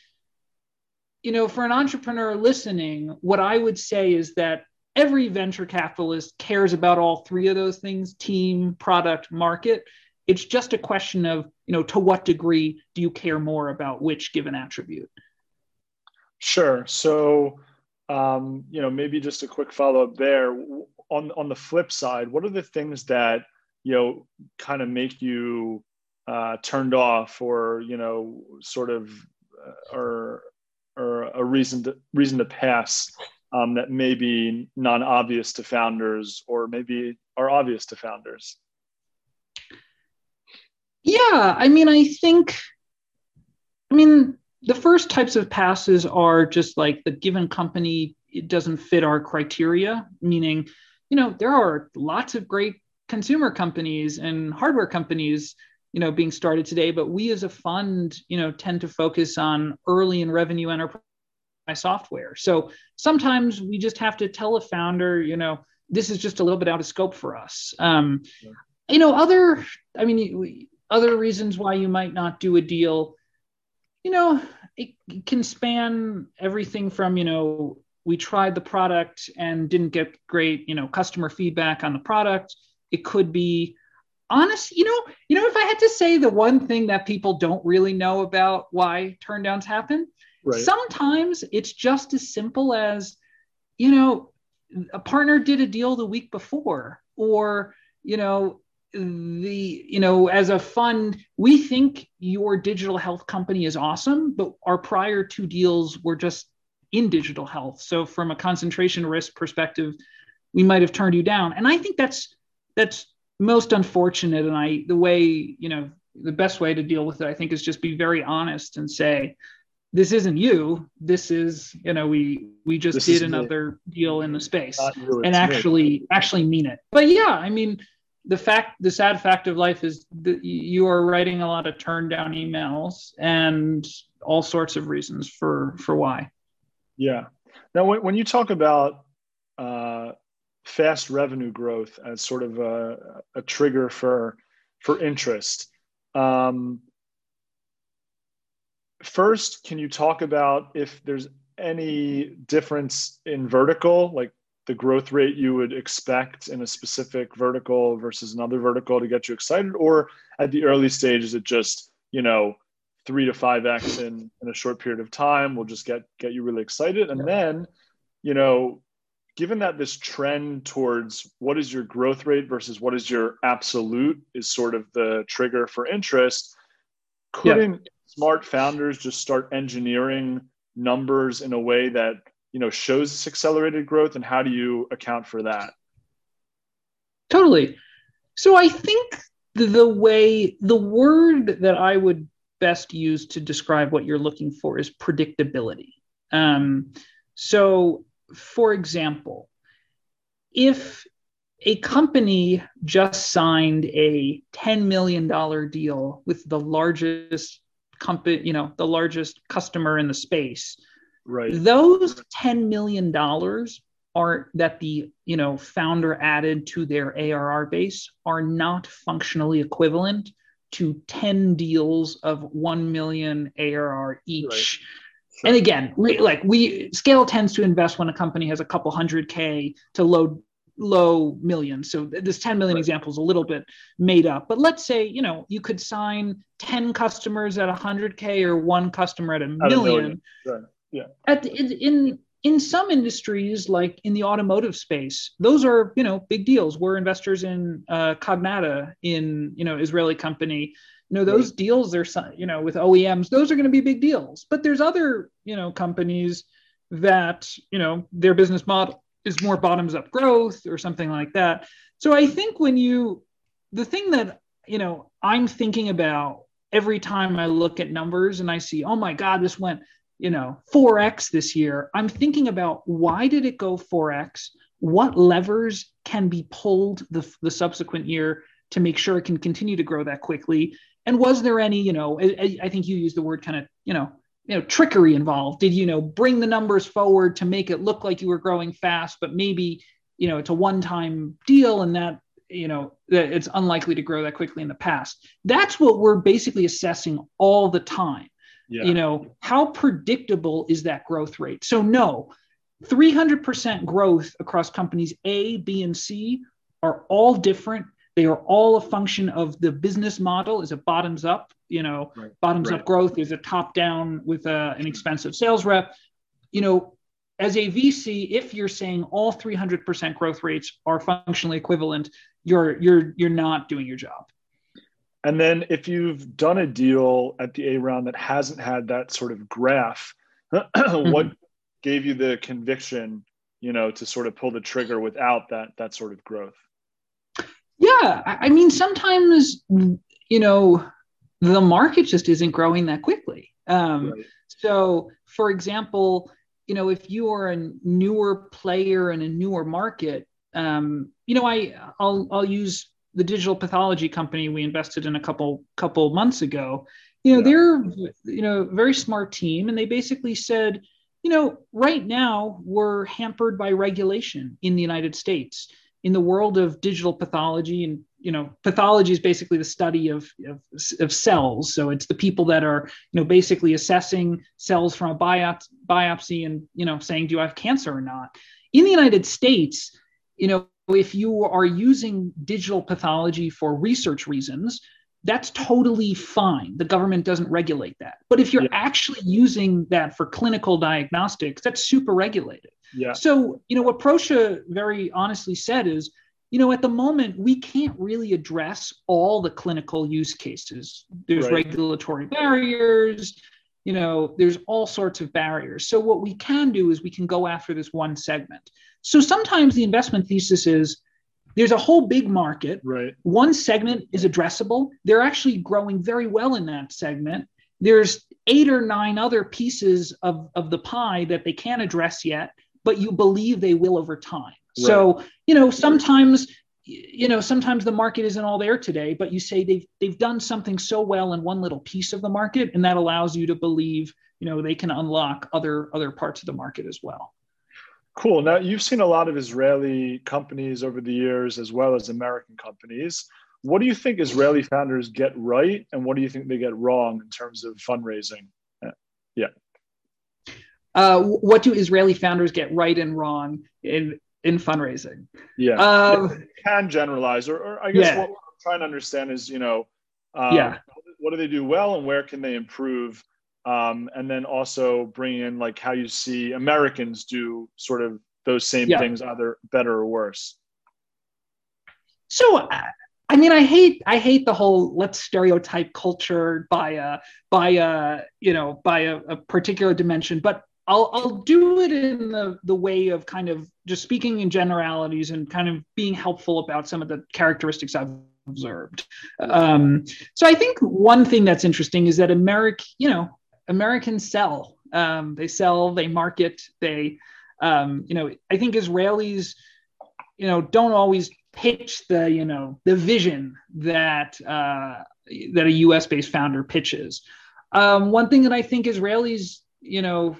Speaker 1: you know, for an entrepreneur listening, what I would say is that every venture capitalist cares about all three of those things team, product, market. It's just a question of, you know, to what degree do you care more about which given attribute?
Speaker 2: Sure. So, um, you know, maybe just a quick follow up there. On on the flip side, what are the things that you know kind of make you uh, turned off, or you know, sort of, uh, or or a reason to reason to pass um, that may be non obvious to founders, or maybe are obvious to founders?
Speaker 1: Yeah, I mean, I think, I mean, the first types of passes are just like the given company it doesn't fit our criteria, meaning, you know, there are lots of great consumer companies and hardware companies, you know, being started today, but we as a fund, you know, tend to focus on early and revenue enterprise software. So sometimes we just have to tell a founder, you know, this is just a little bit out of scope for us. Um, you know, other, I mean, other reasons why you might not do a deal you know it can span everything from you know we tried the product and didn't get great you know customer feedback on the product it could be honest you know you know if i had to say the one thing that people don't really know about why turndowns happen right. sometimes it's just as simple as you know a partner did a deal the week before or you know the you know as a fund we think your digital health company is awesome but our prior two deals were just in digital health so from a concentration risk perspective we might have turned you down and i think that's that's most unfortunate. And I, the way, you know, the best way to deal with it, I think, is just be very honest and say, this isn't you. This is, you know, we we just this did another deal in the space and actually me. actually mean it. But yeah, I mean, the fact, the sad fact of life is that you are writing a lot of turn down emails and all sorts of reasons for for why.
Speaker 2: Yeah. Now, when, when you talk about uh, fast revenue growth as sort of a, a trigger for for interest. Um, first, can you talk about if there's any difference in vertical, like the growth rate you would expect in a specific vertical versus another vertical to get you excited, or at the early stage is it just you know three to five x in in a short period of time will just get get you really excited, and then you know given that this trend towards what is your growth rate versus what is your absolute is sort of the trigger for interest, couldn't yeah. smart founders just start engineering numbers in a way that you know shows this accelerated growth and how do you account for that?
Speaker 1: Totally. So i think the way the word that i would best use to describe what you're looking for is predictability. Um, so for example, if a company just signed a $10 million deal with the largest company, you know, the largest customer in the space,
Speaker 2: right.
Speaker 1: those $10 million are that the you know founder added to their ARR base are not functionally equivalent to 10 deals of 1 million ARR each. Right and again, re, like we scale tends to invest when a company has a couple hundred K to low low millions. So this 10 million right. example is a little bit made up. But let's say, you know, you could sign 10 customers at 100K or one customer at a million. A million.
Speaker 2: Right. Yeah.
Speaker 1: At the, in, in in some industries, like in the automotive space, those are you know big deals. We're investors in uh, Cognata, in you know Israeli company you know those right. deals are you know with OEMs those are going to be big deals but there's other you know companies that you know their business model is more bottoms up growth or something like that so I think when you the thing that you know I'm thinking about every time I look at numbers and I see oh my god this went you know 4x this year I'm thinking about why did it go 4x what levers can be pulled the, the subsequent year to make sure it can continue to grow that quickly and was there any, you know, I, I think you used the word kind of, you know, you know, trickery involved? Did you know bring the numbers forward to make it look like you were growing fast, but maybe you know it's a one-time deal and that you know that it's unlikely to grow that quickly in the past? That's what we're basically assessing all the time. Yeah. You know, how predictable is that growth rate? So no, 300% growth across companies A, B, and C are all different they are all a function of the business model is a bottoms up, you know, right. bottoms right. up growth is a top down with a, uh, an expensive sales rep. You know, as a VC, if you're saying all 300% growth rates are functionally equivalent, you're you're you're not doing your job.
Speaker 2: And then if you've done a deal at the A round that hasn't had that sort of graph, [clears throat] mm-hmm. what gave you the conviction, you know, to sort of pull the trigger without that that sort of growth?
Speaker 1: Yeah, I mean, sometimes you know the market just isn't growing that quickly. Um, right. So, for example, you know, if you are a newer player in a newer market, um, you know, I I'll I'll use the digital pathology company we invested in a couple couple months ago. You know, yeah. they're you know very smart team, and they basically said, you know, right now we're hampered by regulation in the United States in the world of digital pathology and you know pathology is basically the study of, of, of, cells so it's the people that are you know basically assessing cells from a biopsy, biopsy and you know saying do you have cancer or not in the united states you know if you are using digital pathology for research reasons that's totally fine the government doesn't regulate that but if you're yeah. actually using that for clinical diagnostics that's super regulated
Speaker 2: yeah.
Speaker 1: So, you know, what Proscia very honestly said is, you know, at the moment, we can't really address all the clinical use cases. There's right. regulatory barriers, you know, there's all sorts of barriers. So, what we can do is we can go after this one segment. So, sometimes the investment thesis is, there's a whole big market.
Speaker 2: Right.
Speaker 1: One segment is addressable. They're actually growing very well in that segment. There's eight or nine other pieces of, of the pie that they can't address yet, but you believe they will over time. Right. So, you know, sometimes you know sometimes the market isn't all there today but you say they've they've done something so well in one little piece of the market and that allows you to believe you know they can unlock other other parts of the market as well
Speaker 2: Cool. Now, you've seen a lot of Israeli companies over the years, as well as American companies. What do you think Israeli founders get right, and what do you think they get wrong in terms of fundraising? Yeah.
Speaker 1: Uh, what do Israeli founders get right and wrong in in fundraising?
Speaker 2: Yeah, um, can generalize, or, or I guess yeah. what we're trying to understand is, you know, um, yeah, what do they do well, and where can they improve? um, and then also bring in like how you see Americans do sort of those same yeah. things, either better or worse.
Speaker 1: So, I mean, I hate I hate the whole let's stereotype culture by a by a you know by a, a particular dimension, but I'll I'll do it in the the way of kind of just speaking in generalities and kind of being helpful about some of the characteristics I've observed. Um, so I think one thing that's interesting is that America, you know, Americans sell. Um, they sell, they market, they, um, you know, I think Israelis, you know, don't always pitch the, you know, the vision that uh, that a U.S. based founder pitches. Um, one thing that I think Israelis, you know,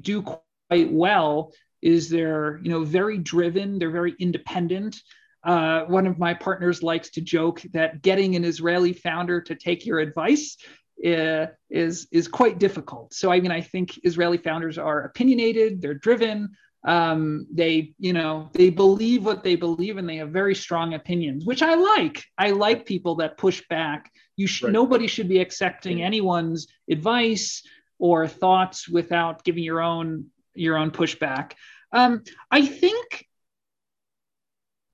Speaker 1: do quite well is they're, you know, very driven. They're very independent. Uh, one of my partners likes to joke that getting an Israeli founder to take your advice uh, is is quite difficult. So I mean, I think Israeli founders are opinionated, they're driven, um, they you know they believe what they believe, and they have very strong opinions, which I like. I like people that push back. You should right. nobody should be accepting anyone's advice or thoughts without giving your own your own pushback. Um, I think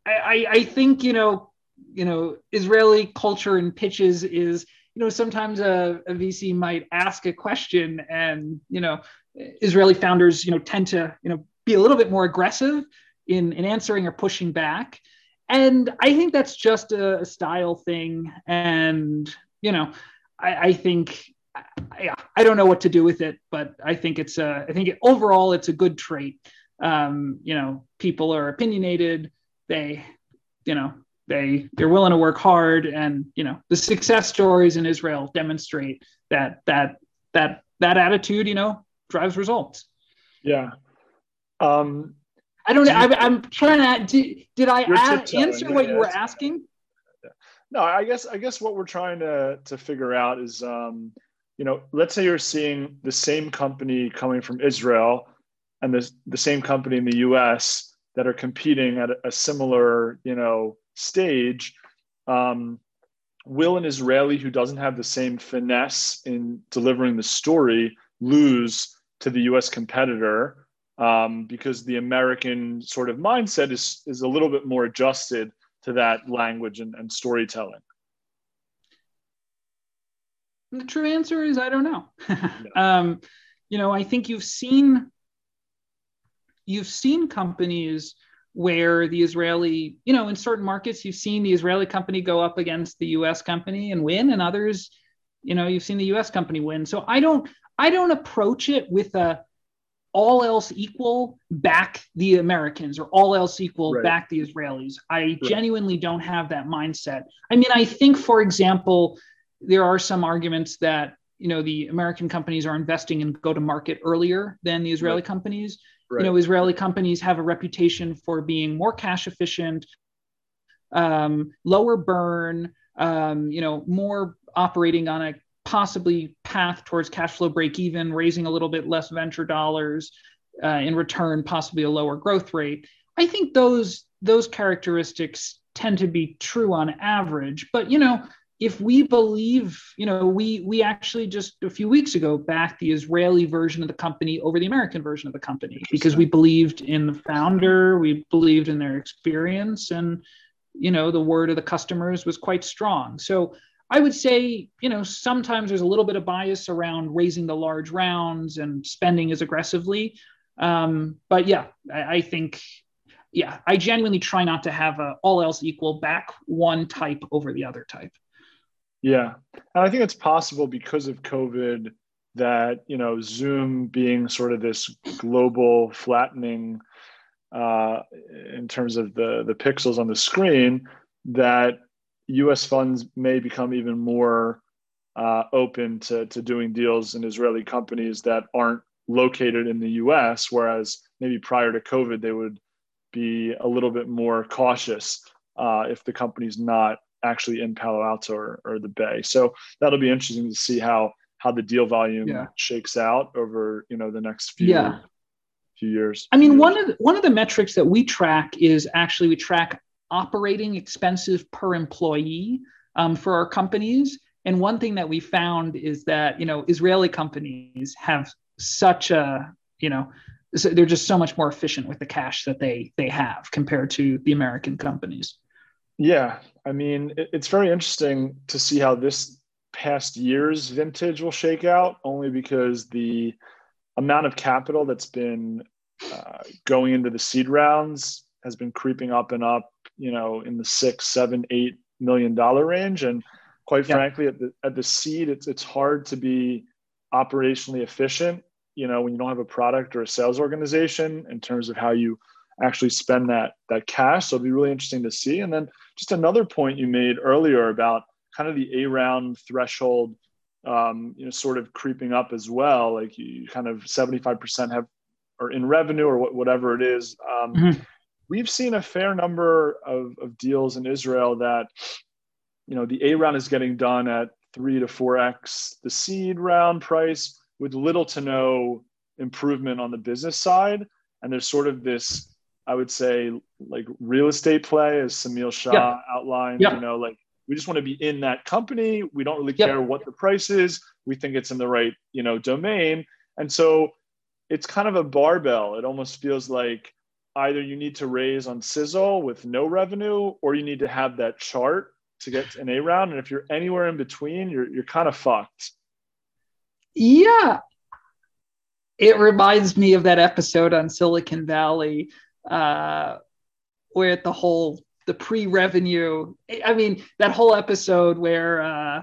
Speaker 1: I, I think you know you know Israeli culture and pitches is you know, sometimes a, a VC might ask a question and, you know, Israeli founders, you know, tend to, you know, be a little bit more aggressive in, in answering or pushing back. And I think that's just a, a style thing. And, you know, I, I think, I, I don't know what to do with it, but I think it's a, I think it, overall it's a good trait. Um, you know, people are opinionated. They, you know, they they're willing to work hard. And you know the success stories in israel demonstrate that that that that attitude you know drives results.
Speaker 2: Yeah. Um
Speaker 1: i don't know. I, am trying to did, did i add, answer what yeah, you were asking?
Speaker 2: No i guess i guess what we're trying to to figure out is um you know let's say you're seeing the same company coming from israel and the, the same company in the us that are competing at a, similar you know stage, um, will an Israeli who doesn't have the same finesse in delivering the story lose to the US competitor um, because the American sort of mindset is, is a little bit more adjusted to that language and, and storytelling?
Speaker 1: The true answer is I don't know. [laughs] um, you know, I think you've seen you've seen companies where the Israeli, you know, in certain markets, you've seen the Israeli company go up against the US company and win, and others, you know, you've seen the US company win. So I don't, I don't approach it with a all else equal back the Americans or all else equal right. back the Israelis. I right. genuinely don't have that mindset. I mean, I think, for example, there are some arguments that you know the American companies are investing in go to market earlier than the Israeli right. companies Right. You know, Israeli companies have a reputation for being more cash efficient, um, lower burn, um, you know, more operating on a possibly path towards cash flow break even, raising a little bit less venture dollars uh, in return, possibly a lower growth rate. I think those those characteristics tend to be true on average, but you know, if we believe, you know, we we actually just a few weeks ago backed the Israeli version of the company over the American version of the company because we believed in the founder, we believed in their experience, and you know, the word of the customers was quite strong. So I would say, you know, sometimes there's a little bit of bias around raising the large rounds and spending as aggressively. Um, but yeah, I, I think yeah, I genuinely try not to have a all else equal back one type over the other type.
Speaker 2: Yeah. And I think it's possible because of COVID that, you know, Zoom being sort of this global flattening uh, in terms of the, the pixels on the screen, that US funds may become even more uh, open to, to doing deals in Israeli companies that aren't located in the US, whereas maybe prior to COVID, they would be a little bit more cautious uh, if the company's not actually in Palo Alto or, or the Bay. So that'll be interesting to see how how the deal volume yeah. shakes out over you know the next few yeah. few years.
Speaker 1: I mean, one of the, one of the metrics that we track is actually we track operating expenses per employee um, for our companies. And one thing that we found is that you know Israeli companies have such a you know they're just so much more efficient with the cash that they they have compared to the American companies.
Speaker 2: Yeah, I mean, it's very interesting to see how this past year's vintage will shake out, only because the amount of capital that's been uh, going into the seed rounds has been creeping up and up, you know, in the six, seven, eight million dollar range. And quite yeah. frankly, at the at the seed, it's it's hard to be operationally efficient, you know, when you don't have a product or a sales organization in terms of how you actually spend that that cash. So it'll be really interesting to see. And then just another point you made earlier about kind of the A round threshold, um, you know, sort of creeping up as well. Like you kind of 75% have or in revenue or whatever it is. Um, mm-hmm. We've seen a fair number of, of deals in Israel that, you know, the A round is getting done at three to four X the seed round price with little to no improvement on the business side. And there's sort of this I would say like real estate play, as Semil Shah yeah. outlined. Yeah. You know, like we just want to be in that company. We don't really care what the price is. We think it's in the right you know domain, and so it's kind of a barbell. It almost feels like either you need to raise on sizzle with no revenue, or you need to have that chart to get an A round. And if you're anywhere in between, you're you're kind of fucked.
Speaker 1: Yeah. It reminds me of that episode on Silicon Valley uh, where the whole the pre-revenue. I mean, that whole episode where uh,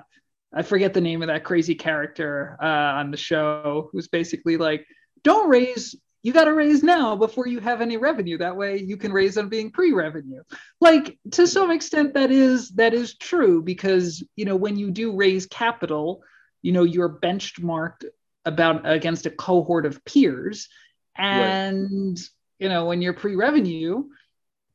Speaker 1: I forget the name of that crazy character uh, on the show, who's basically like, "Don't raise." You got to raise now before you have any revenue. That way, you can raise on being pre-revenue. Like to some extent, that is that is true because you know when you do raise capital, you know you're benchmarked about against a cohort of peers, and right you know, when you're pre-revenue,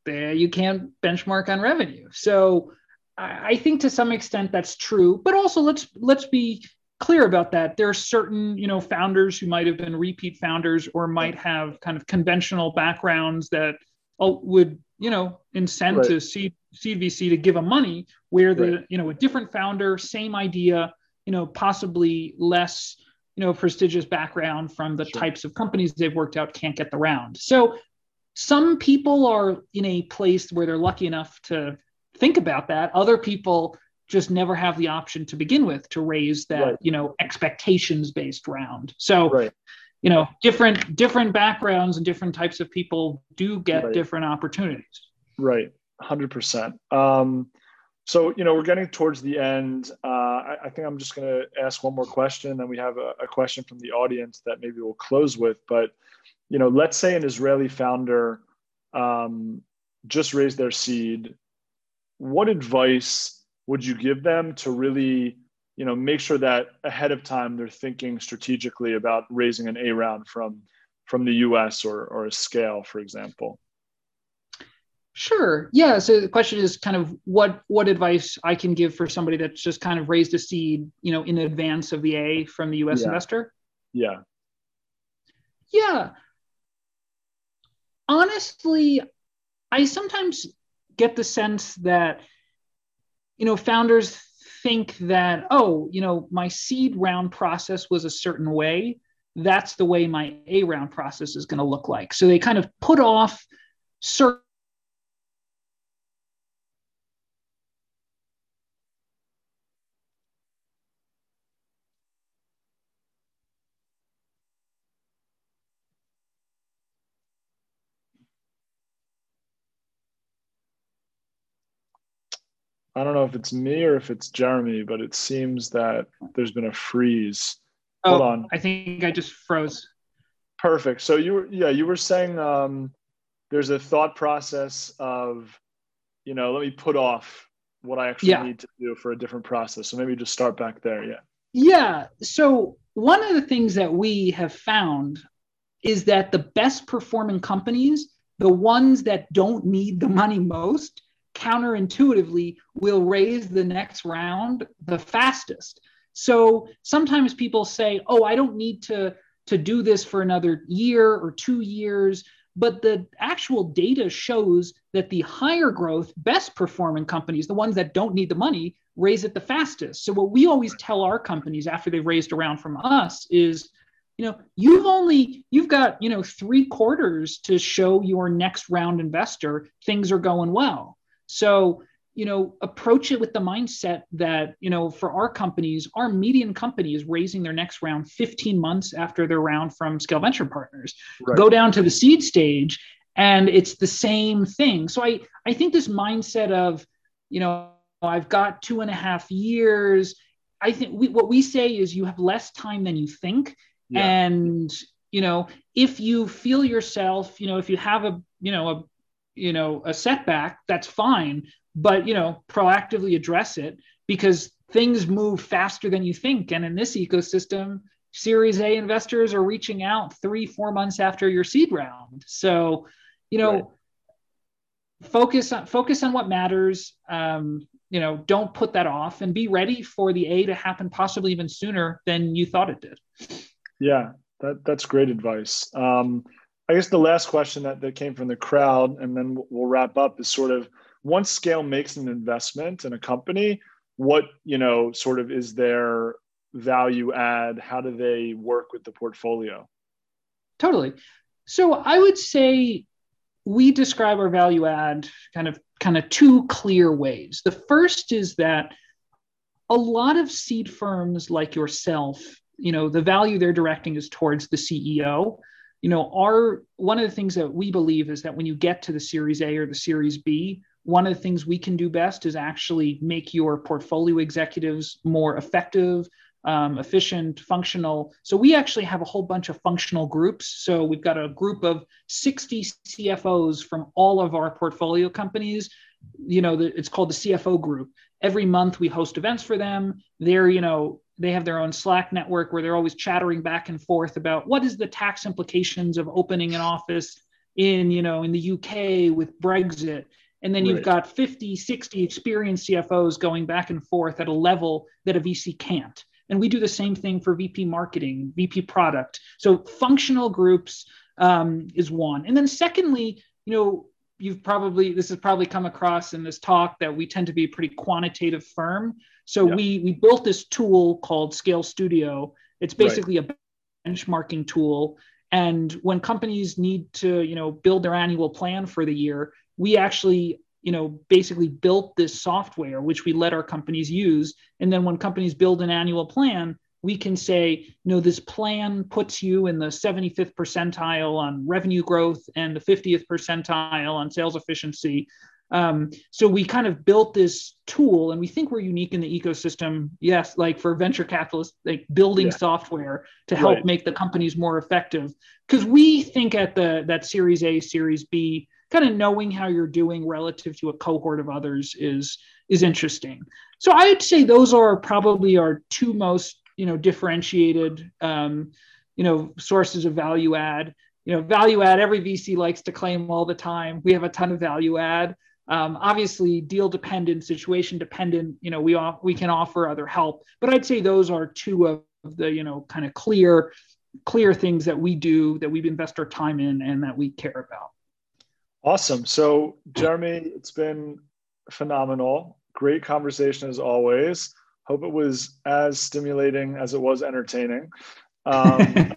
Speaker 1: there you can't benchmark on revenue. So I, think to some extent that's true, but also let's let's be clear about that. There are certain, you know, founders who might have been repeat founders or might have kind of conventional backgrounds that uh, would, you know, incent right. to seed, seed VC to give them money where the, right. you know, a different founder, same idea, you know, possibly less you know prestigious background from the sure. types of companies they've worked out can't get the round so some people are in a place where they're lucky enough to think about that other people just never have the option to begin with to raise that right. you know expectations based round so right. you know different different backgrounds and different types of people do get right. different opportunities
Speaker 2: right 100% um, so, you know, we're getting towards the end. Uh, I, I, think I'm just going to ask one more question, and then we have a, a, question from the audience that maybe we'll close with. But, you know, let's say an Israeli founder um, just raised their seed. What advice would you give them to really, you know, make sure that ahead of time they're thinking strategically about raising an A round from from the U.S. or or a scale, for example?
Speaker 1: Sure. Yeah. So the question is kind of what what advice I can give for somebody that's just kind of raised a seed, you know, in advance of the A from the U.S.
Speaker 2: Yeah.
Speaker 1: investor.
Speaker 2: Yeah.
Speaker 1: Yeah. Honestly, I sometimes get the sense that you know founders think that oh you know my seed round process was a certain way that's the way my a round process is going to look like so they kind of put off certain
Speaker 2: I don't know if it's me or if it's Jeremy, but it seems that there's been a freeze.
Speaker 1: Oh, Hold on. I think I just froze.
Speaker 2: Perfect. So you were yeah, you were saying um, there's a thought process of, you know, let me put off what I actually yeah. need to do for a different process. So maybe just start back there. Yeah.
Speaker 1: Yeah. So one of the things that we have found is that the best performing companies, the ones that don't need the money most, counterintuitively will raise the next round the fastest. So sometimes people say, "Oh, I don't need to to do this for another year or 2 years." But the actual data shows that the higher growth, best performing companies, the ones that don't need the money, raise it the fastest. So what we always tell our companies after they've raised around from us is, you know, you've only you've got, you know, 3 quarters to show your next round investor things are going well. So, you know, approach it with the mindset that, you know, for our companies, our median company is raising their next round 15 months after their round from Scale Venture Partners. Right. Go down to the seed stage and it's the same thing. So I I think this mindset of, you know, I've got two and a half years. I think we, what we say is you have less time than you think. Yeah. And, you know, if you feel yourself, you know, if you have a, you know, a you know a setback that's fine but you know proactively address it because things move faster than you think. And in this ecosystem series a investors are reaching out three four months after your seed round. So you know right. focus on focus on what matters. Um, you know don't put that off and be ready for the a to happen possibly even sooner than you thought it did.
Speaker 2: Yeah that, that's great advice. Um, I guess the last question that, that came from the crowd, and then we'll wrap up, is sort of once Scale makes an investment in a company, what you know sort of is their value add? How do they work with the portfolio?
Speaker 1: Totally. So I would say we describe our value add kind of kind of two clear ways. The first is that a lot of seed firms like yourself, you know, the value they're directing is towards the CEO you know our one of the things that we believe is that when you get to the series a or the series b one of the things we can do best is actually make your portfolio executives more effective um, efficient functional. So we actually have a whole bunch of functional groups. So we've got a group of 60 cfos from all of our portfolio companies. You know the, it's called the cfo group. Every month we host events for them. They're you know they have their own Slack network where they're always chattering back and forth about what is the tax implications of opening an office in, you know, in the UK with Brexit. And then you've got 50, 60 experienced CFOs going back and forth at a level that a VC can't. And we do the same thing for VP marketing, VP product. So functional groups um, is one. And then secondly, you know, you've probably this has probably come across in this talk that we tend to be a pretty quantitative firm. So yeah. we we built this tool called Scale Studio. It's basically right. a benchmarking tool. And when companies need to, you know, build their annual plan for the year, we actually, you know, basically built this software which we let our companies use. And then when companies build an annual plan, we can say, you know, this plan puts you in the 75th percentile on revenue growth and the 50th percentile on sales efficiency. Um, so we kind of built this tool, and we think we're unique in the ecosystem. Yes, like for venture capitalists, like building yeah. software to help right. make the companies more effective. Because we think at the that Series A, Series B, kind of knowing how you're doing relative to a cohort of others is is interesting. So I'd say those are probably our two most you know differentiated um, you know sources of value add. You know, value add. Every VC likes to claim all the time. We have a ton of value add. Um, obviously, deal dependent, situation dependent. You know, we off, we can offer other help, but I'd say those are two of the you know kind of clear clear things that we do that we invest our time in and that we care about.
Speaker 2: Awesome. So, Jeremy, it's been phenomenal. Great conversation as always. Hope it was as stimulating as it was entertaining. Um,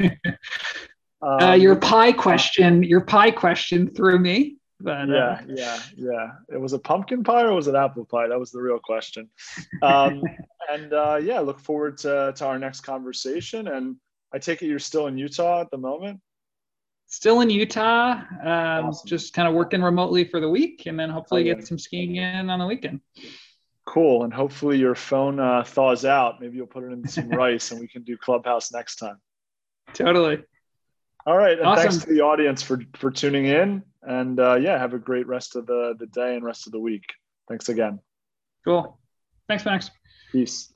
Speaker 2: [laughs]
Speaker 1: uh, your um, pie question, your pie question threw me.
Speaker 2: But, yeah, uh, yeah, yeah. It was a pumpkin pie or was it apple pie? That was the real question. Um, [laughs] and uh, yeah, look forward to, to our next conversation. And I take it you're still in Utah at the moment.
Speaker 1: Still in Utah, um, awesome. just kind of working remotely for the week, and then hopefully oh, yeah. get some skiing in on the weekend.
Speaker 2: Cool. And hopefully your phone uh, thaws out. Maybe you'll put it in some rice and we can do Clubhouse next time.
Speaker 1: Totally.
Speaker 2: All right. And awesome. thanks to the audience for, for tuning in. And uh, yeah, have a great rest of the, the day and rest of the week. Thanks again.
Speaker 1: Cool. Thanks, Max.
Speaker 2: Peace.